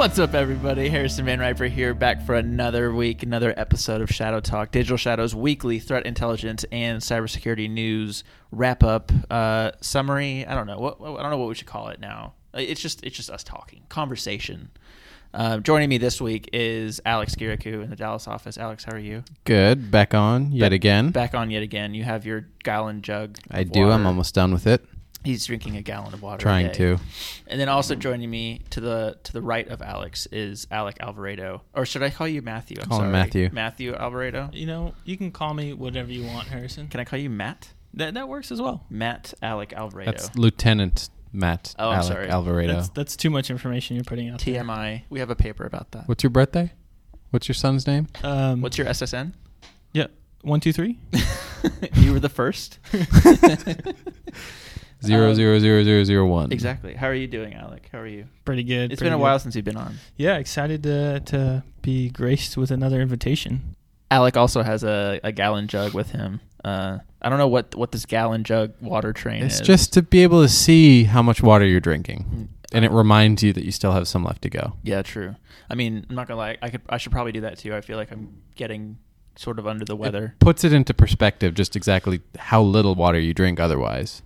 What's up, everybody? Harrison Van Riper here, back for another week, another episode of Shadow Talk, Digital Shadows weekly threat intelligence and cybersecurity news wrap up uh, summary. I don't know what I don't know what we should call it now. It's just it's just us talking, conversation. Uh, joining me this week is Alex Guirakhoo in the Dallas office. Alex, how are you? Good. Back on yet again. Back on yet again. You have your gallon jug. I do. I'm almost done with it. He's drinking a gallon of water. a Trying day. to. And then also joining me to the to the right of Alex is Alec Alvarado, or should I call you Matthew? I'm Call him sorry. Matthew. Matthew Alvarado. You know, you can call me whatever you want, Harrison. Can I call you Matt? That that works as well. Matt Alec Alvarado. That's Lieutenant Matt Oh, I'm Alec sorry. Alvarado. That's that's too much information you're putting out. there. TMI. We have a paper about that. What's your birthday? What's your son's name? Um, What's your SSN? yeah? One, two, three. you were the first. Zero Um, zero zero zero zero one. Exactly. How are you doing, Alec? How are you? Pretty good. It's pretty been a good. while since you've been on. Yeah, excited to to be graced with another invitation. Alec also has a, a gallon jug with him. Uh, I don't know what what this gallon jug water train It's is. just to be able to see how much water you're drinking, Mm, and it reminds you that you still have some left to go. Yeah, true. I mean, I'm not gonna lie. I could. I should probably do that too. I feel like I'm getting sort of under the weather. It puts it into perspective, just exactly how little water you drink otherwise.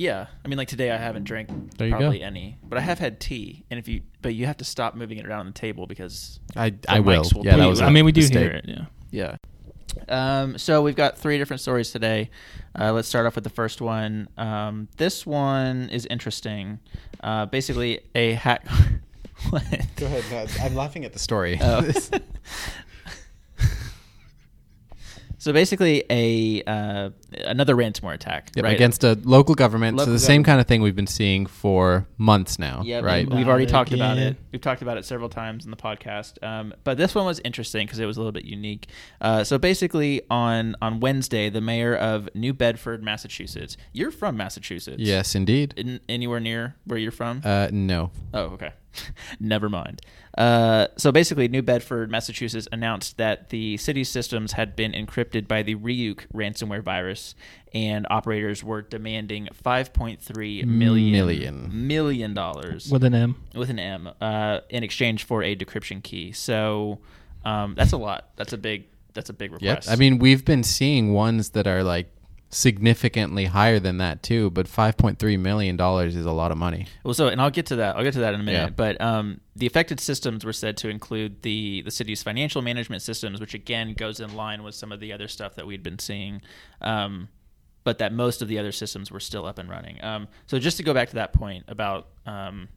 Yeah, I mean, like today I haven't drank There you go. probably any, but I have had tea. And if you, but you have to stop moving it around on the table because I The I will. mics will Yeah, that was. I a I mean, we do mistake. hear it. Yeah. yeah. Um, so we've got three different stories today. Uh, let's start off with the first one. Um, this one is interesting. Uh, basically, a hack. what? Go ahead. I'm laughing at the story. Oh. so basically, a uh, another ransomware attack, Yep, right? against a local government. Local so the same kind of thing we've been seeing for months now, Yeah, right? we- we've already Not talked about it. We've talked about it several times in the podcast. Um, but this one was interesting because it was a little bit unique. Uh, so basically, on on Wednesday, the mayor of New Bedford, Massachusetts. You're from Massachusetts, Yes, indeed. In, anywhere near where you're from? Uh, no. Oh, okay. Never mind. Uh, so basically, New Bedford, Massachusetts announced that the city's systems had been encrypted by the Ryuk ransomware virus, and operators were demanding 5.3 million Million. million dollars With an M. with an M uh, in exchange for a decryption key. So um, that's a lot. That's a big. That's a big Yep. request. I mean, we've been seeing ones that are like significantly higher than that too, but 5.3 million dollars is a lot of money. Well, so and I'll get to that. I'll get to that in a minute. Yeah. But um, the affected systems were said to include the the city's financial management systems, which again goes in line with some of the other stuff that we'd been seeing. Um, but that most of the other systems were still up and running. Um, so just to go back to that point about um,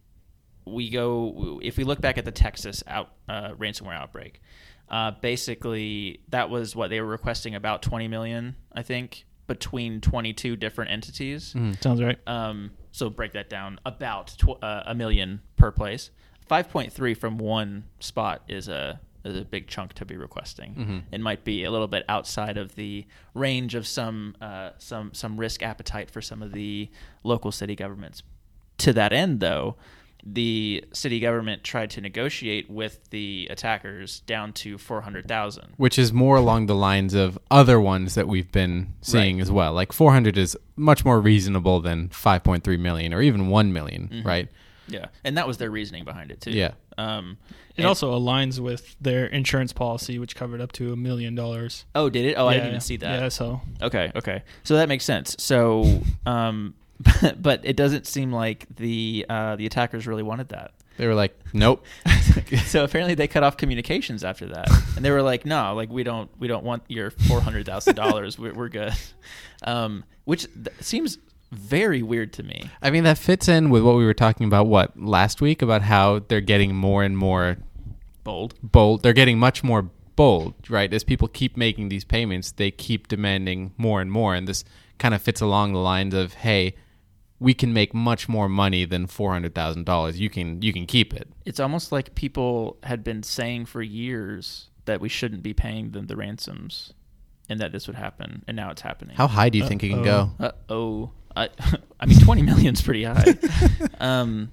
we go if we look back at the Texas out uh, ransomware outbreak, uh, basically that was what they were requesting about 20 million, I think, between 22 different entities. Sounds right. Um, so break that down about tw- uh, a million per place. Five point three from one spot is a is a big chunk to be requesting. Mm-hmm. It might be a little bit outside of the range of some uh, some some risk appetite for some of the local city governments. To that end, though, the city government tried to negotiate with the attackers down to four hundred thousand. Which is more along the lines of other ones that we've been seeing Right. as well. Like 400 is much more reasonable than 5.3 million or even 1 million, Mm-hmm. right? Yeah, and that was their reasoning behind it too. Yeah. Um, It also aligns with their insurance policy, which covered up to a million dollars. Oh, did it? Oh, I didn't even see that. Yeah, so Okay, okay. So that makes sense. So, um, but it doesn't seem like the uh, the attackers really wanted that. They were like, "Nope." so apparently they cut off communications after that, and they were like, "No, like we don't we don't want your four hundred thousand dollars. We're we're good." Um, which th- seems very weird to me. I mean, that fits in with what we were talking about what last week about how they're getting more and more Bold. bold. They're getting much more bold, right? As people keep making these payments, they keep demanding more and more. And this kind of fits along the lines of, hey, we can make much more money than four hundred thousand dollars. You can you can keep it. It's almost like people had been saying for years that we shouldn't be paying them the ransoms, and that this would happen, and now it's happening. How high do you think it can go? Uh oh. I, I mean, twenty million's pretty high. um,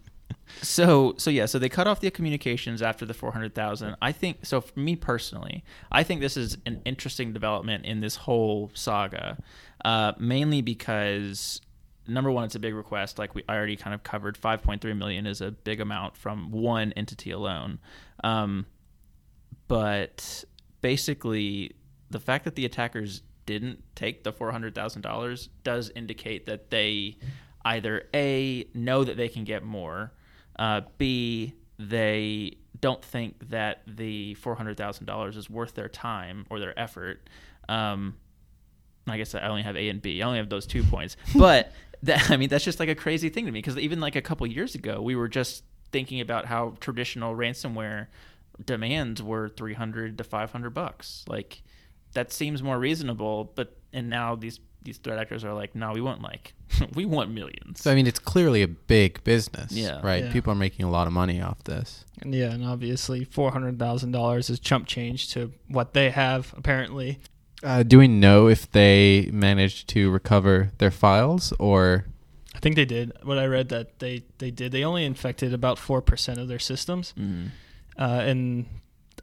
so so yeah, so they cut off the communications after the four hundred thousand. I think so. For me personally, I think this is an interesting development in this whole saga, uh, mainly because number one, it's a big request. Like we I already kind of covered, 5.3 million is a big amount from one entity alone. Um, but basically, the fact that the attackers didn't take the four hundred thousand dollars does indicate that they either a know that they can get more, uh, b they don't think that the four hundred thousand dollars is worth their time or their effort. Um, I guess I only have A and B. I only have those two points, but that, I mean that's just like a crazy thing to me because even like a couple years ago, we were just thinking about how traditional ransomware demands were 300 to 500 bucks. Like that seems more reasonable, but and now these these threat actors are like, no, we want like we want millions. So I mean, it's clearly a big business, Yeah. right? Yeah. People are making a lot of money off this. And yeah, and obviously four hundred thousand dollars is chump change to what they have apparently. Uh, do we know if they managed to recover their files or? I think they did. What I read that they they did. They only infected about four percent of their systems, Mm. uh, and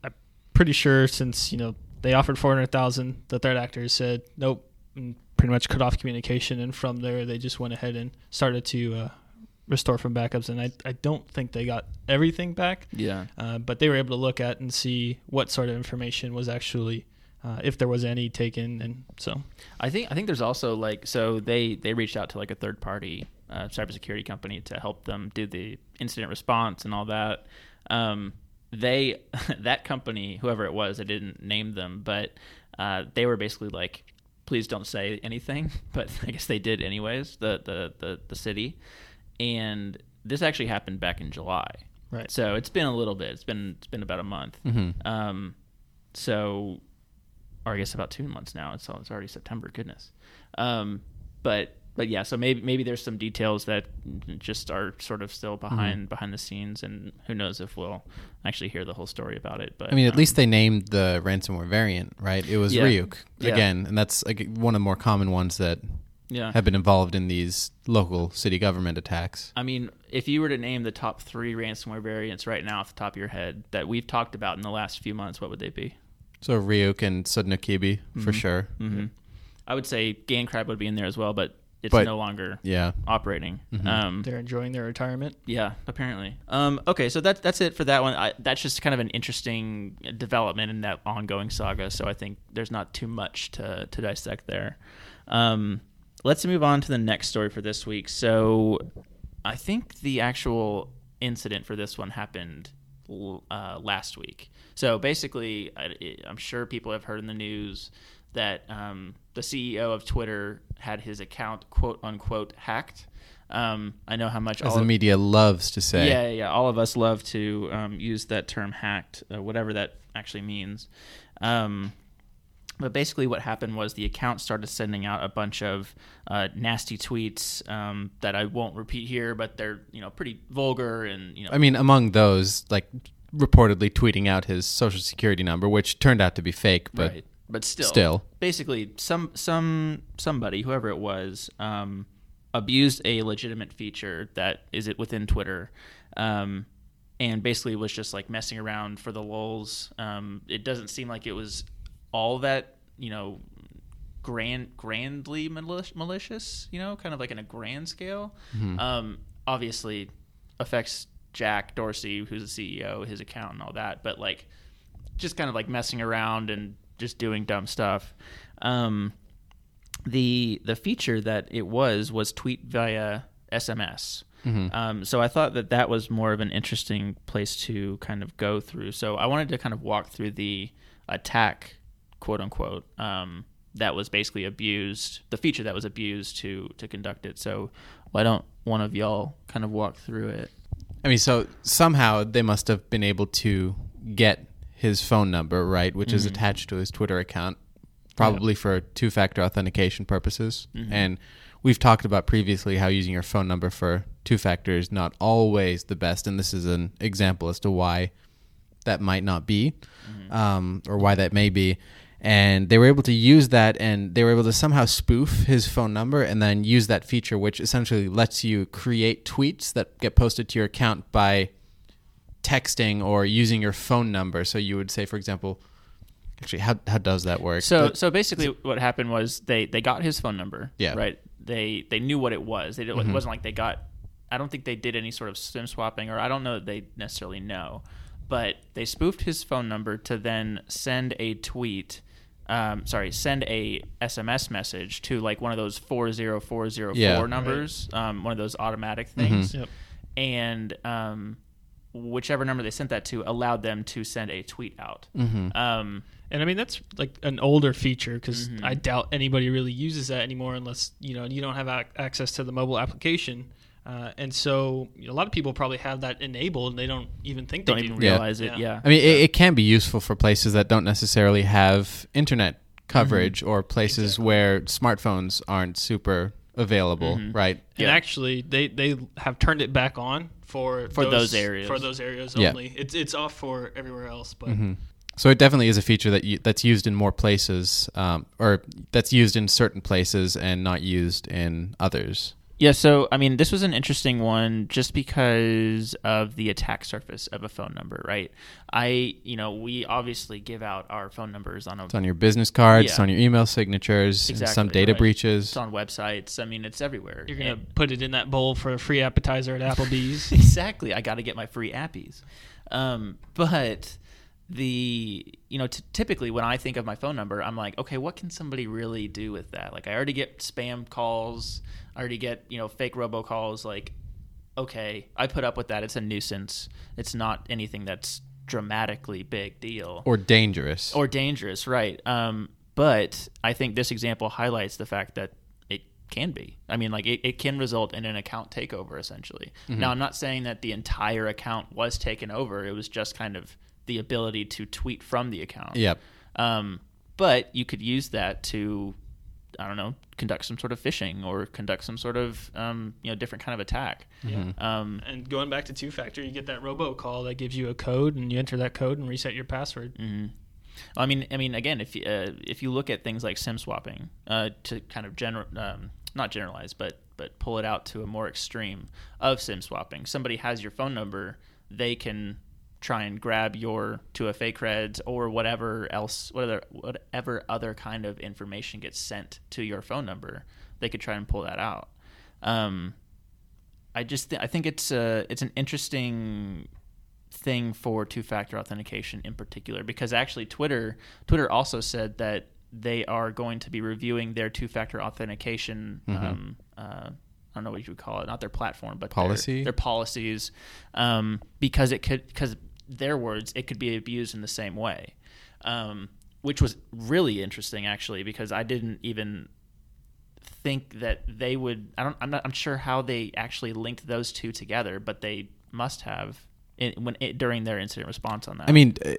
I'm pretty sure since you know they offered four hundred thousand, the threat actors said nope, and pretty much cut off communication. And from there, they just went ahead and started to uh, restore from backups. And I I don't think they got everything back, Yeah. uh, but they were able to look at and see what sort of information was actually. Uh, if there was any taken, and so I think I think there's also like so they they reached out to like a third party uh, cybersecurity company to help them do the incident response and all that. Um, they that company, whoever it was, I didn't name them, but uh, they were basically like, please don't say anything. But I guess they did anyways. The the the, the city, and this actually happened back in July. right. So it's been a little bit. It's been it's been about a month. Mhm. Um, so, or I guess about two months now. It's it's already September. Goodness. Um, but but yeah. So maybe maybe there's some details that just are sort of still behind behind the scenes, and who knows if we'll actually hear the whole story about it. But I mean, at um, least they named the ransomware variant, right? It was Yeah. Ryuk Yeah. again, and that's like one of the more common ones that yeah. have been involved in these local city government attacks. I mean, if you were to name the top three ransomware variants right now off the top of your head that we've talked about in the last few months, what would they be? So Ryuk and Sodinokibi for Mhm. sure. Mm-hmm. I would say GandCrab would be in there as well, but it's But- no longer Yeah. operating. Mhm. Um, They're enjoying their retirement. yeah, apparently. Um, okay, so that's that's it for that one. I, that's just kind of an interesting development in that ongoing saga. So I think there's not too much to to dissect there. Um, let's move on to the next story for this week. So I think the actual incident for this one happened l- uh, last week. So basically, I, I'm sure people have heard in the news that um, the CEO of Twitter had his account quote unquote hacked. Um, I know how much As all the of- media loves to say. yeah, yeah. All of us love to um, use that term hacked, uh, whatever that actually means. Um, but basically, what happened was the account started sending out a bunch of uh, nasty tweets um, that I won't repeat here, but they're you know pretty vulgar and you know I mean, among those, like reportedly tweeting out his social security number, which turned out to be fake, but right. But still, still. basically, some some somebody, whoever it was, um, abused a legitimate feature that is it within Twitter, um, and basically was just like messing around for the lulz. Um, it doesn't seem like it was all that you know grand grandly malicious you know kind of like in a grand scale um, obviously affects jack dorsey who's the ceo his account and all that but like just kind of like messing around and just doing dumb stuff. Um, the the feature that it was was tweet via sms um, so I thought that that was more of an interesting place to kind of go through. So I wanted to kind of walk through the attack, quote unquote, um, that was basically abused, the feature that was abused to to conduct it. So why don't one of y'all kind of walk through it? I mean, so somehow they must have been able to get his phone number, right, which is attached to his Twitter account, probably for two factor authentication purposes. And we've talked about previously how using your phone number for two factor is not always the best. And this is an example as to why that might not be, um, or why that may be. And they were able to use that, and they were able to somehow spoof his phone number, and then use that feature, which essentially lets you create tweets that get posted to your account by texting or using your phone number. So you would say, for example, actually, how how does that work? So The- so basically, what happened was they they got his phone number. Yeah. Right. they they knew what it was. They did, Mm-hmm. It wasn't like they got. I don't think they did any sort of SIM swapping, or I don't know that they necessarily know, but they spoofed his phone number to then send a tweet. Um, sorry, send a SMS message to like one of those four zero four zero four Yeah. Mm-hmm. numbers, um, one of those automatic things, Yep. and um, whichever number they sent that to allowed them to send a tweet out. Mm-hmm. Um, And I mean that's like an older feature because Mhm. I doubt anybody really uses that anymore unless you know you don't have ac- access to the mobile application. Uh, and so you know, a lot of people probably have that enabled and they don't even think don't they even do. Yeah. realize it. Yeah. Yeah. I mean, it, it can be useful for places that don't necessarily have internet coverage or places Exactly. where smartphones aren't super available, Mhm. right? And Yeah. actually, they, they have turned it back on for For those areas. For those areas Yeah. only. It's it's off for everywhere else, but hmm So it definitely is a feature that you, that's used in more places, um, or that's used in certain places and not used in others. Yeah, so I mean, this was an interesting one just because of the attack surface of a phone number, right? I, you know, we obviously give out our phone numbers on a It's on your business cards, it's on your email signatures, and some data right. breaches. it's on websites. I mean, it's everywhere. you're gonna And- put it in that bowl for a free appetizer at Applebee's. exactly. I got to get my free appies. Um, but the you know t- typically when I think of my phone number, I'm like, okay, what can somebody really do with that? Like, I already get spam calls. I already get you know fake robocalls. Like, okay, I put up with that. It's a nuisance. It's not anything that's dramatically big deal or dangerous. or dangerous, right? Um, but I think this example highlights the fact that it can be. I mean, like it, it can result in an account takeover essentially. Now, I'm not saying that the entire account was taken over. It was just kind of the ability to tweet from the account. yep. Um, but you could use that to, I don't know, conduct some sort of phishing or conduct some sort of, um, you know, different kind of attack. Um, and going back to two factor, you get that robocall that gives you a code, and you enter that code and reset your password. hmm I mean, I mean, again, if you, uh, if you look at things like SIM swapping, uh, to kind of general, um, not generalize, but but pull it out to a more extreme of SIM swapping. Somebody has your phone number, they can try and grab your to a fake creds or whatever else, whatever whatever other kind of information gets sent to your phone number. They could try and pull that out. Um, I just th- I think it's a it's an interesting thing for two-factor authentication in particular because actually Twitter Twitter also said that they are going to be reviewing their two-factor authentication um, uh, I don't know what you would call it not their platform but their- Policy? their, policies um, because it could because their words it could be abused in the same way. Um, which was really interesting actually because I didn't even think that they would I don't I'm not I'm sure how they actually linked those two together but they must have when it, during their incident response on that. I mean, uh,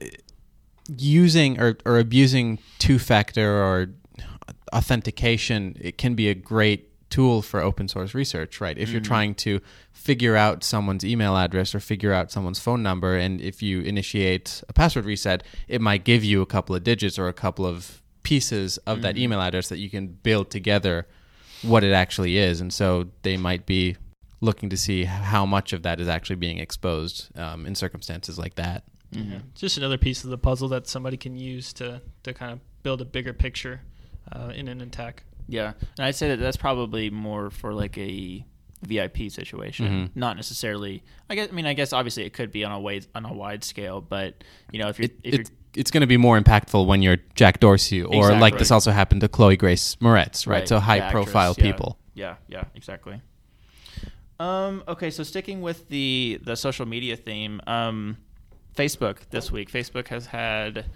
using or, or abusing two factor or authentication, it can be a great tool for open source research, right? If you're trying to figure out someone's email address or figure out someone's phone number, and if you initiate a password reset, it might give you a couple of digits or a couple of pieces of that email address that you can build together what it actually is. And so they might be looking to see how much of that is actually being exposed um, in circumstances like that. Mm-hmm. Just another piece of the puzzle that somebody can use to to kind of build a bigger picture uh, in an attack. Yeah and I'd say that that's probably more for like a VIP situation Mhm. not necessarily I guess I mean I guess obviously it could be on a wide on a wide scale but you know if you're it, if you're it's going to be more impactful when you're Jack Dorsey or like this also happened to Chloe Grace Moretz, right? So high actress, profile yeah. people. Yeah, yeah, exactly. Um, okay, so sticking with the the social media theme, um, Facebook this week. Facebook has had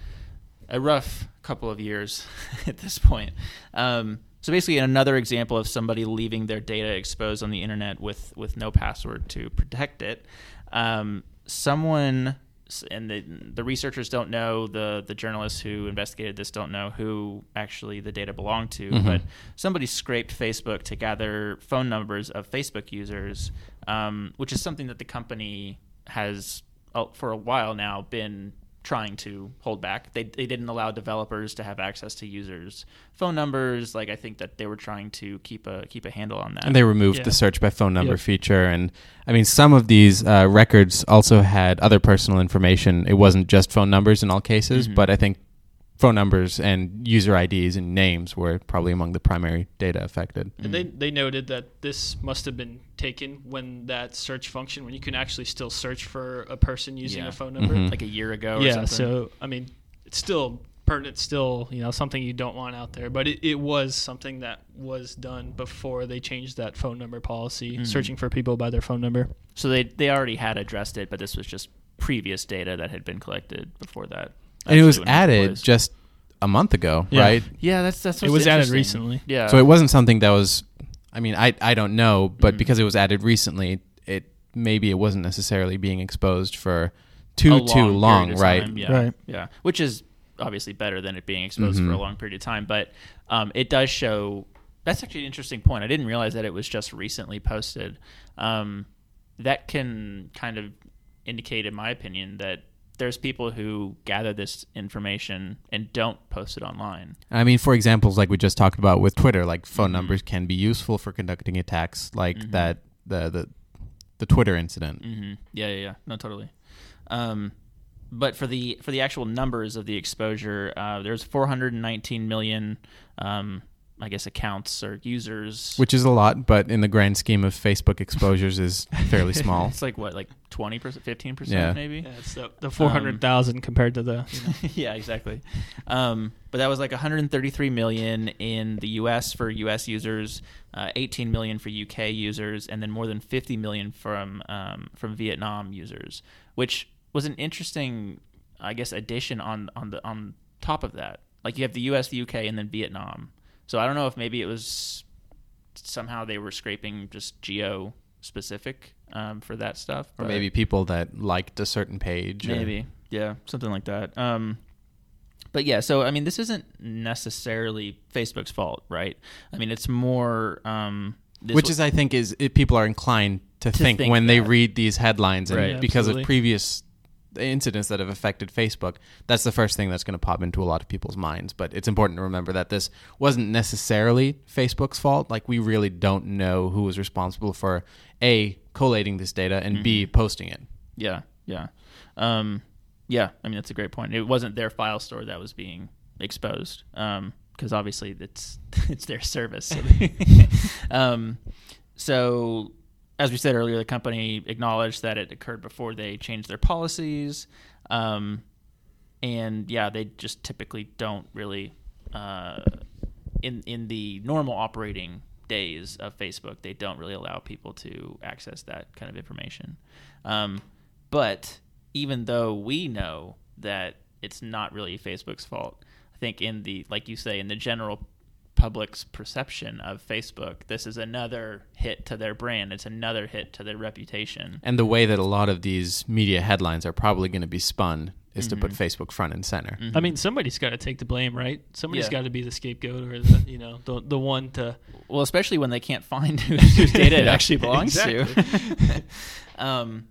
a rough couple of years at this point. Um, so basically, another example of somebody leaving their data exposed on the internet with with no password to protect it. Um, someone and the the researchers don't know the the journalists who investigated this don't know who actually the data belonged to, Mhm. but somebody scraped Facebook to gather phone numbers of Facebook users, um, which is something that the company has uh, for a while now been trying to hold back. They they didn't allow developers to have access to users' phone numbers. Like I think that they were trying to keep a keep a handle on that. And they removed Yeah. the search by phone number Yep. feature. And I mean, some of these uh, records also had other personal information. It wasn't just phone numbers in all cases, Mhm. but I think phone numbers and user IDs and names were probably among the primary data affected. And they, they noted that this must have been taken when that search function, when you can actually still search for a person using Yeah. a phone number. Mhm. like a year ago. Or Yeah, something. so I mean, it's still pertinent, still you know something you don't want out there. But it, it was something that was done before they changed that phone number policy, Mhm. searching for people by their phone number. So they they already had addressed it, but this was just previous data that had been collected before that. And it was added was- just a month ago, Yeah. right? Yeah, that's that's. It what's was added interesting. recently. Yeah. So it wasn't something that was. I mean, I I don't know, but Mhm. because it was added recently, it maybe it wasn't necessarily being exposed for too long too period long, of right? time, Yeah, Right. Yeah, which is obviously better than it being exposed for a Mhm. long period of time. But um, it does show. That's actually an interesting point. I didn't realize that it was just recently posted. Um, that can kind of indicate, in my opinion, that there's people who gather this information and don't post it online. I mean, for examples like we just talked about with Twitter, like phone Mhm. numbers can be useful for conducting attacks, like Mhm. that the the the Twitter incident. hmm Yeah, yeah, yeah. No, totally. Um, but for the for the actual numbers of the exposure, uh, there's 419 million, um, I guess, accounts or users. Which is a lot, but in the grand scheme of Facebook exposures, is fairly small. It's like what, like 20 percent, fifteen percent, maybe. Yeah, it's the, the four hundred thousand compared to the. You know, yeah, exactly. Um, but that was like 133 million in the U.S. for U.S. users, uh, 18 million for U.K. users, and then more than 50 million from um, from Vietnam users, which was an interesting, I guess, addition on on the on top of that. Like you have the U.S., the U.K., and then Vietnam. So I don't know if maybe it was somehow they were scraping just geo specific um, for that stuff, or maybe people that liked a certain page. or- Maybe, yeah, something like that. Um, but yeah, so I mean, this isn't necessarily Facebook's fault, right? I mean, it's more, um, this which wa- is I think is it, people are inclined to, think, think when they read these headlines and Right. because Absolutely. of previous incidents that have affected Facebook that's the first thing that's going to pop into a lot of people's minds but it's important to remember that this wasn't necessarily Facebook's fault like we really don't know who was responsible for a collating this data and b Mm-hmm. posting it yeah, yeah, um, yeah. I mean, that's a great point. It wasn't their file store that was being exposed, because obviously it's it's their service. So, um, so as we said earlier, the company acknowledged that it occurred before they changed their policies. Um, and yeah, they just typically don't really, uh, in in the normal operating days of Facebook, they don't really allow people to access that kind of information. Um, but even though we know that it's not really Facebook's fault, I think in the like you say in the general public's perception of Facebook, this is another hit to their brand. It's another hit to their reputation. and the way that a lot of these media headlines are probably going to be spun is to put Mhm. Facebook front and center Mhm. I mean, somebody's got to take the blame, right? Somebody's Yeah. got to be the scapegoat or the you know the the one to. Well, especially when they can't find whose, whose data it actually belongs to. um,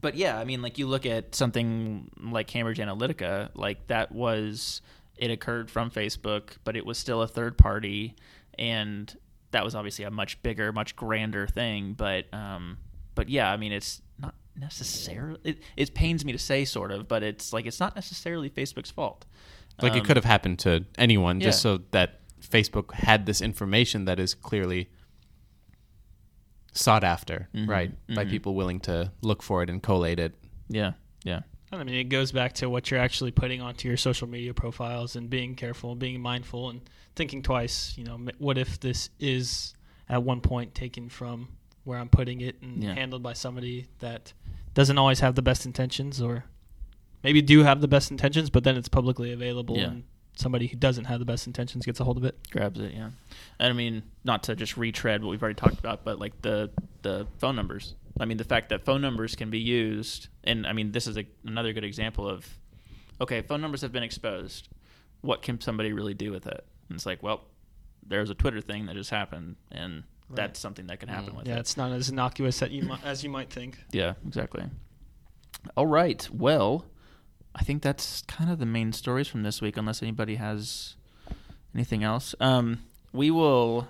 but yeah, I mean, like you look at something like Cambridge Analytica, like that was it occurred from Facebook, but it was still a third party, and that was obviously a much bigger, much grander thing. But um, but yeah, I mean, it's not necessarily. It, it pains me to say, sort of, but it's like it's not necessarily Facebook's fault. Like it Um, could have happened to anyone, just so that Facebook had this information that is clearly sought after, Mhm, right, by mhm. people willing to look for it and collate it. Yeah, yeah. I mean, it goes back to what you're actually putting onto your social media profiles and being careful, being mindful, and thinking twice. You know, what if this is at one point taken from where I'm putting it and Yeah. handled by somebody that doesn't always have the best intentions, or maybe do have the best intentions, but then it's publicly available Yeah. and somebody who doesn't have the best intentions gets a hold of it. grabs it yeah and i mean not to just retread what we've already talked about but like the the phone numbers i mean the fact that phone numbers can be used and i mean this is a, another good example of okay phone numbers have been exposed what can somebody really do with it and it's like well there's a twitter thing that just happened and Right. that's something that can happen Mm. with Yeah, it Yeah, it's not as innocuous that you mi- as you might think. yeah exactly all right well i think that's kind of the main stories from this week unless anybody has anything else um, we will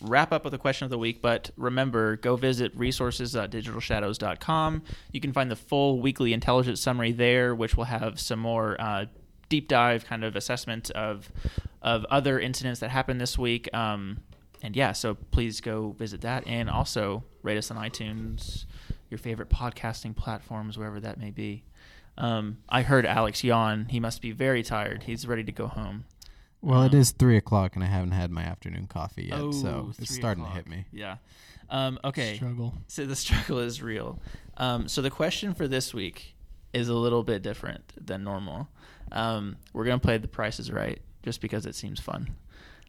wrap up with a question of the week but remember go visit resources.digitalshadows.com you can find the full weekly intelligence summary there which will have some more uh, deep dive kind of assessment of of other incidents that happened this week. Um, and yeah, so please go visit that, and also rate us on iTunes, your favorite podcasting platforms, wherever that may be. Um, I heard Alex yawn. He must be very tired. He's ready to go home. Well, it Um, is three o'clock, and I haven't had my afternoon coffee yet, Oh, so it's starting o'clock. to hit me. Yeah. Um, okay. Struggle. So the struggle is real. Um, so the question for this week is a little bit different than normal. Um, we're gonna play The Price is Right just because it seems fun.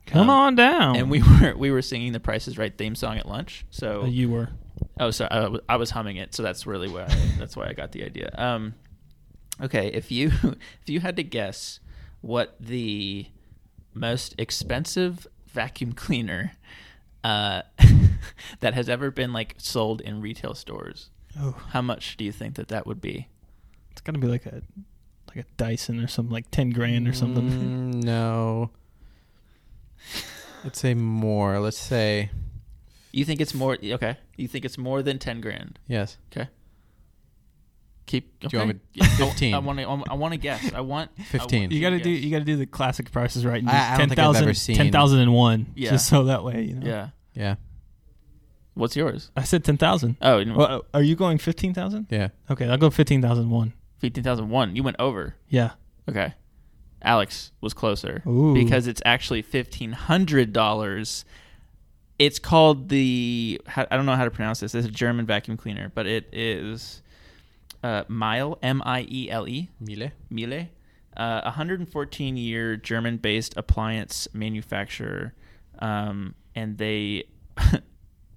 Come Um, on down. And we were we were singing The Price is Right theme song at lunch. So Uh, you were. oh, sorry, I, w- I was humming it. So that's really why I, that's why I got the idea. Um, okay, if you if you had to guess what the most expensive vacuum cleaner uh, that has ever been like sold in retail stores, Oh, how much do you think that that would be? it's got to be like a like a Dyson or something, like ten grand or something. Mm, no. Let's say more. Let's say You think it's more? Okay, you think it's more than ten grand? yes. Okay. Keep. Do Okay. you want me- Yeah, 15. I want to. I want to guess. I want I 15. want You got to do guess. you got to do the classic prices right. and I- do I don't think I've ever seen- 10,001, Yeah. just so that way you know. Yeah. Yeah. What's yours? I said ten thousand. Oh, you know, Well, are you going fifteen thousand? Yeah. Okay, I'll go fifteen thousand one. fifteen thousand one. You went over. Yeah. Okay. Alex was closer Ooh. because it's actually fifteen hundred dollars. It's called the how- I don't know how to pronounce this. It's a German vacuum cleaner, but it is uh, Mile, Miele M I E L E Mille. Miele, uh, a 114 year German based appliance manufacturer, um, and they.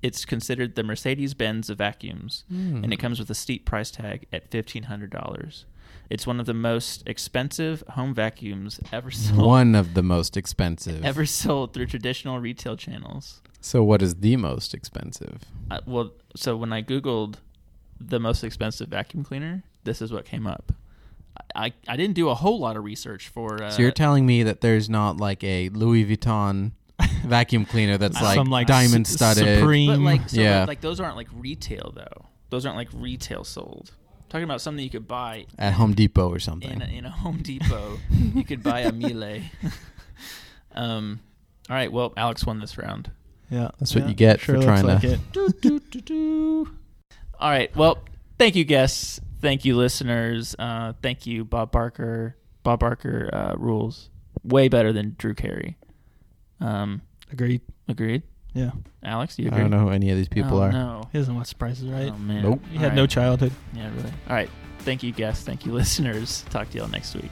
It's considered the Mercedes Benz of vacuums, Hmm. and it comes with a steep price tag at fifteen hundred dollars. It's one of the most expensive home vacuums ever sold. One of the most expensive. ever sold through traditional retail channels. So what is the most expensive? Uh, well, so when I googled the most expensive vacuum cleaner, this is what came up. I, I didn't do a whole lot of research for. Uh, so you're telling me that there's not like a Louis Vuitton vacuum cleaner that's like, Some, like, diamond Su- studded. Supreme. but like, so Yeah. like, like those aren't like retail though. Those aren't like retail sold. talking about something you could buy at Home Depot or something. in a, in a Home Depot. you could buy a Miele. um, all right. Well, Alex won this round. Yeah, That's what you get for sure looks trying to- like it. Do, do, do, do. All right. Well, thank you, guests. Thank you, listeners. Uh, thank you, Bob Barker. Bob Barker uh, rules way better than Drew Carey. Um, Agreed. agreed. Yeah, Alex, do you I don't know who any of these people oh, are. No. he doesn't watch Surprises, Right. Oh man. Nope. He All had no childhood. Yeah, really. All right. Thank you, guests. Thank you, listeners. Talk to y'all next week.